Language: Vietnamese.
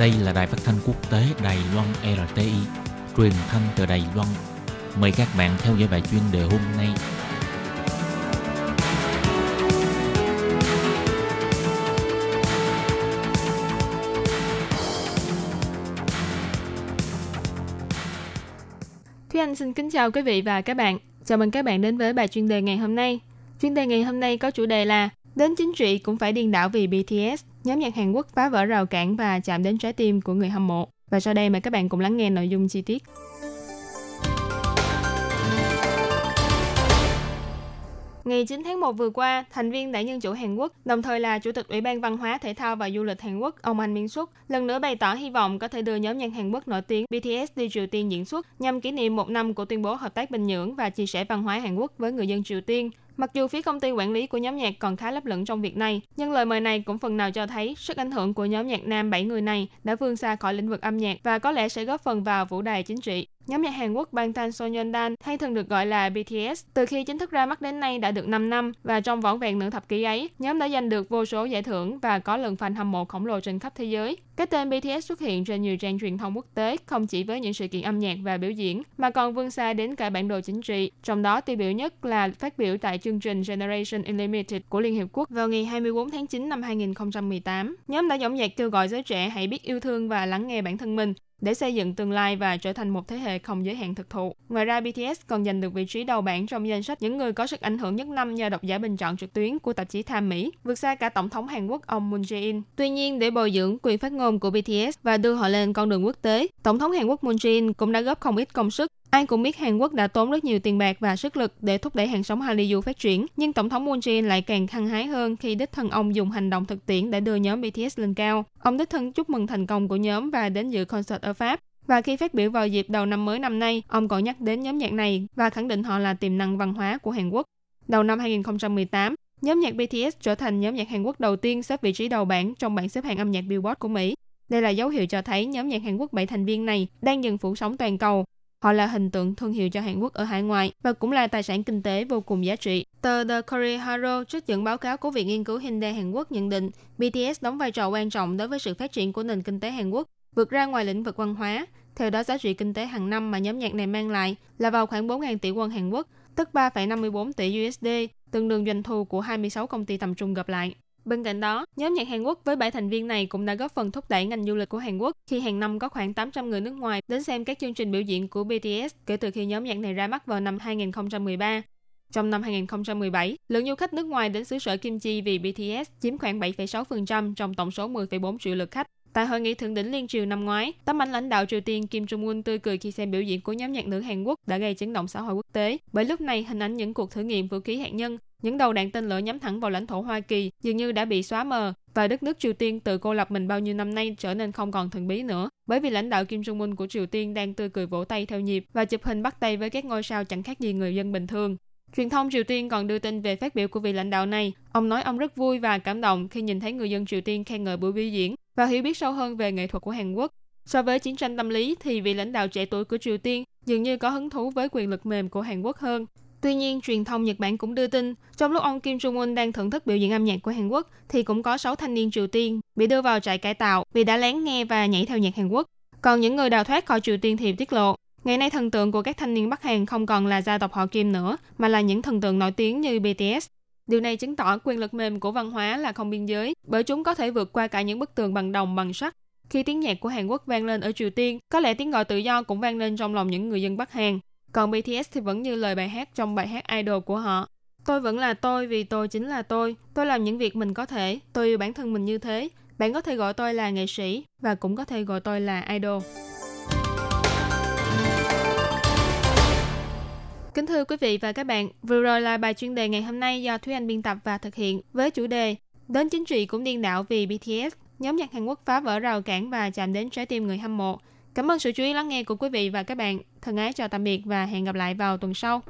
Đây là đài phát thanh quốc tế Đài Loan RTI, truyền thanh từ Đài Loan. Mời các bạn theo dõi bài chuyên đề hôm nay. Thúy Anh xin kính chào quý vị và các bạn. Chào mừng các bạn đến với bài chuyên đề ngày hôm nay. Chuyên đề ngày hôm nay có chủ đề là Đến chính trị cũng phải điên đảo vì BTS, nhóm nhạc Hàn Quốc phá vỡ rào cản và chạm đến trái tim của người hâm mộ. Và sau đây mời các bạn cùng lắng nghe nội dung chi tiết. Ngày 9 tháng 1 vừa qua, thành viên Đảng Dân Chủ Hàn Quốc, đồng thời là Chủ tịch Ủy ban Văn hóa, Thể thao và Du lịch Hàn Quốc, ông Anh Miên Xuất, lần nữa bày tỏ hy vọng có thể đưa nhóm nhạc Hàn Quốc nổi tiếng BTS đi Triều Tiên diễn xuất nhằm kỷ niệm một năm của tuyên bố hợp tác Bình Nhưỡng và chia sẻ văn hóa Hàn Quốc với người dân Triều Tiên. Mặc dù phía công ty quản lý của nhóm nhạc còn khá lấp lửng trong việc này, nhưng lời mời này cũng phần nào cho thấy sức ảnh hưởng của nhóm nhạc nam 7 người này đã vươn xa khỏi lĩnh vực âm nhạc và có lẽ sẽ góp phần vào vũ đài chính trị. Nhóm nhạc Hàn Quốc Bangtan Sonyeondan hay thường được gọi là BTS, từ khi chính thức ra mắt đến nay đã được 5 năm và trong vỏn vẹn nửa thập kỷ ấy, nhóm đã giành được vô số giải thưởng và có lượng fan hâm mộ khổng lồ trên khắp thế giới. Cái tên BTS xuất hiện trên nhiều trang truyền thông quốc tế không chỉ với những sự kiện âm nhạc và biểu diễn mà còn vươn xa đến cả bản đồ chính trị. Trong đó tiêu biểu nhất là phát biểu tại chương trình Generation Unlimited của Liên Hiệp Quốc vào ngày 24 tháng 9 năm 2018. Nhóm đã dõng dạc kêu gọi giới trẻ hãy biết yêu thương và lắng nghe bản thân mình để xây dựng tương lai và trở thành một thế hệ không giới hạn thực thụ. Ngoài ra, BTS còn giành được vị trí đầu bảng trong danh sách những người có sức ảnh hưởng nhất năm do độc giả bình chọn trực tuyến của tạp chí Time Mỹ, vượt xa cả Tổng thống Hàn Quốc ông Moon Jae-in. Tuy nhiên, để bồi dưỡng quyền phát ngôn của BTS và đưa họ lên con đường quốc tế, Tổng thống Hàn Quốc Moon Jae-in cũng đã góp không ít công sức Ai cũng biết Hàn Quốc đã tốn rất nhiều tiền bạc và sức lực để thúc đẩy hàng sống Hallyu phát triển, nhưng Tổng thống Moon Jae-in lại càng hăng hái hơn khi đích thân ông dùng hành động thực tiễn để đưa nhóm BTS lên cao. Ông đích thân chúc mừng thành công của nhóm và đến dự concert ở Pháp. Và khi phát biểu vào dịp đầu năm mới năm nay, ông còn nhắc đến nhóm nhạc này và khẳng định họ là tiềm năng văn hóa của Hàn Quốc. Đầu năm 2018, nhóm nhạc BTS trở thành nhóm nhạc Hàn Quốc đầu tiên xếp vị trí đầu bảng trong bảng xếp hạng âm nhạc Billboard của Mỹ. Đây là dấu hiệu cho thấy nhóm nhạc Hàn Quốc 7 thành viên này đang dần phủ sóng toàn cầu. Họ là hình tượng thương hiệu cho Hàn Quốc ở hải ngoại và cũng là tài sản kinh tế vô cùng giá trị. Tờ The Korea Herald trích dẫn báo cáo của Viện Nghiên cứu Hyundai Hàn Quốc nhận định BTS đóng vai trò quan trọng đối với sự phát triển của nền kinh tế Hàn Quốc, vượt ra ngoài lĩnh vực văn hóa, theo đó, giá trị kinh tế hàng năm mà nhóm nhạc này mang lại là vào khoảng 4.000 tỷ won Hàn Quốc, tức 3,54 tỷ USD, tương đương doanh thu của 26 công ty tầm trung gặp lại. Bên cạnh đó, nhóm nhạc Hàn Quốc với 7 thành viên này cũng đã góp phần thúc đẩy ngành du lịch của Hàn Quốc khi hàng năm có khoảng 800 người nước ngoài đến xem các chương trình biểu diễn của BTS kể từ khi nhóm nhạc này ra mắt vào năm 2013. Trong năm 2017, lượng du khách nước ngoài đến xứ sở Kim Chi vì BTS chiếm khoảng 7,6% trong tổng số 10,4 triệu lượt khách. Tại hội nghị thượng đỉnh liên triều năm ngoái, tấm ảnh lãnh đạo Triều Tiên Kim Jong Un tươi cười khi xem biểu diễn của nhóm nhạc nữ Hàn Quốc đã gây chấn động xã hội quốc tế. Bởi lúc này, hình ảnh những cuộc thử nghiệm vũ khí hạt nhân, những đầu đạn tên lửa nhắm thẳng vào lãnh thổ Hoa Kỳ dường như đã bị xóa mờ và đất nước Triều Tiên tự cô lập mình bao nhiêu năm nay trở nên không còn thần bí nữa. Bởi vì lãnh đạo Kim Jong Un của Triều Tiên đang tươi cười vỗ tay theo nhịp và chụp hình bắt tay với các ngôi sao chẳng khác gì người dân bình thường. Truyền thông Triều Tiên còn đưa tin về phát biểu của vị lãnh đạo này. Ông nói ông rất vui và cảm động khi nhìn thấy người dân Triều Tiên khen ngợi buổi biểu diễn và hiểu biết sâu hơn về nghệ thuật của Hàn Quốc. So với chiến tranh tâm lý thì vị lãnh đạo trẻ tuổi của Triều Tiên dường như có hứng thú với quyền lực mềm của Hàn Quốc hơn. Tuy nhiên, truyền thông Nhật Bản cũng đưa tin, trong lúc ông Kim Jong-un đang thưởng thức biểu diễn âm nhạc của Hàn Quốc, thì cũng có 6 thanh niên Triều Tiên bị đưa vào trại cải tạo vì đã lén nghe và nhảy theo nhạc Hàn Quốc. Còn những người đào thoát khỏi Triều Tiên thì tiết lộ, ngày nay thần tượng của các thanh niên Bắc Hàn không còn là gia tộc họ Kim nữa, mà là những thần tượng nổi tiếng như BTS. Điều này chứng tỏ quyền lực mềm của văn hóa là không biên giới, bởi chúng có thể vượt qua cả những bức tường bằng đồng bằng sắt. Khi tiếng nhạc của Hàn Quốc vang lên ở Triều Tiên, có lẽ tiếng gọi tự do cũng vang lên trong lòng những người dân Bắc Hàn. Còn BTS thì vẫn như lời bài hát trong bài hát Idol của họ. Tôi vẫn là tôi vì tôi chính là tôi. Tôi làm những việc mình có thể. Tôi yêu bản thân mình như thế. Bạn có thể gọi tôi là nghệ sĩ và cũng có thể gọi tôi là idol. Kính thưa quý vị và các bạn, vừa rồi là bài chuyên đề ngày hôm nay do Thúy Anh biên tập và thực hiện với chủ đề Đến chính trị cũng điên đảo vì BTS, nhóm nhạc Hàn Quốc phá vỡ rào cản và chạm đến trái tim người hâm mộ. Cảm ơn sự chú ý lắng nghe của quý vị và các bạn. Thân ái chào tạm biệt và hẹn gặp lại vào tuần sau.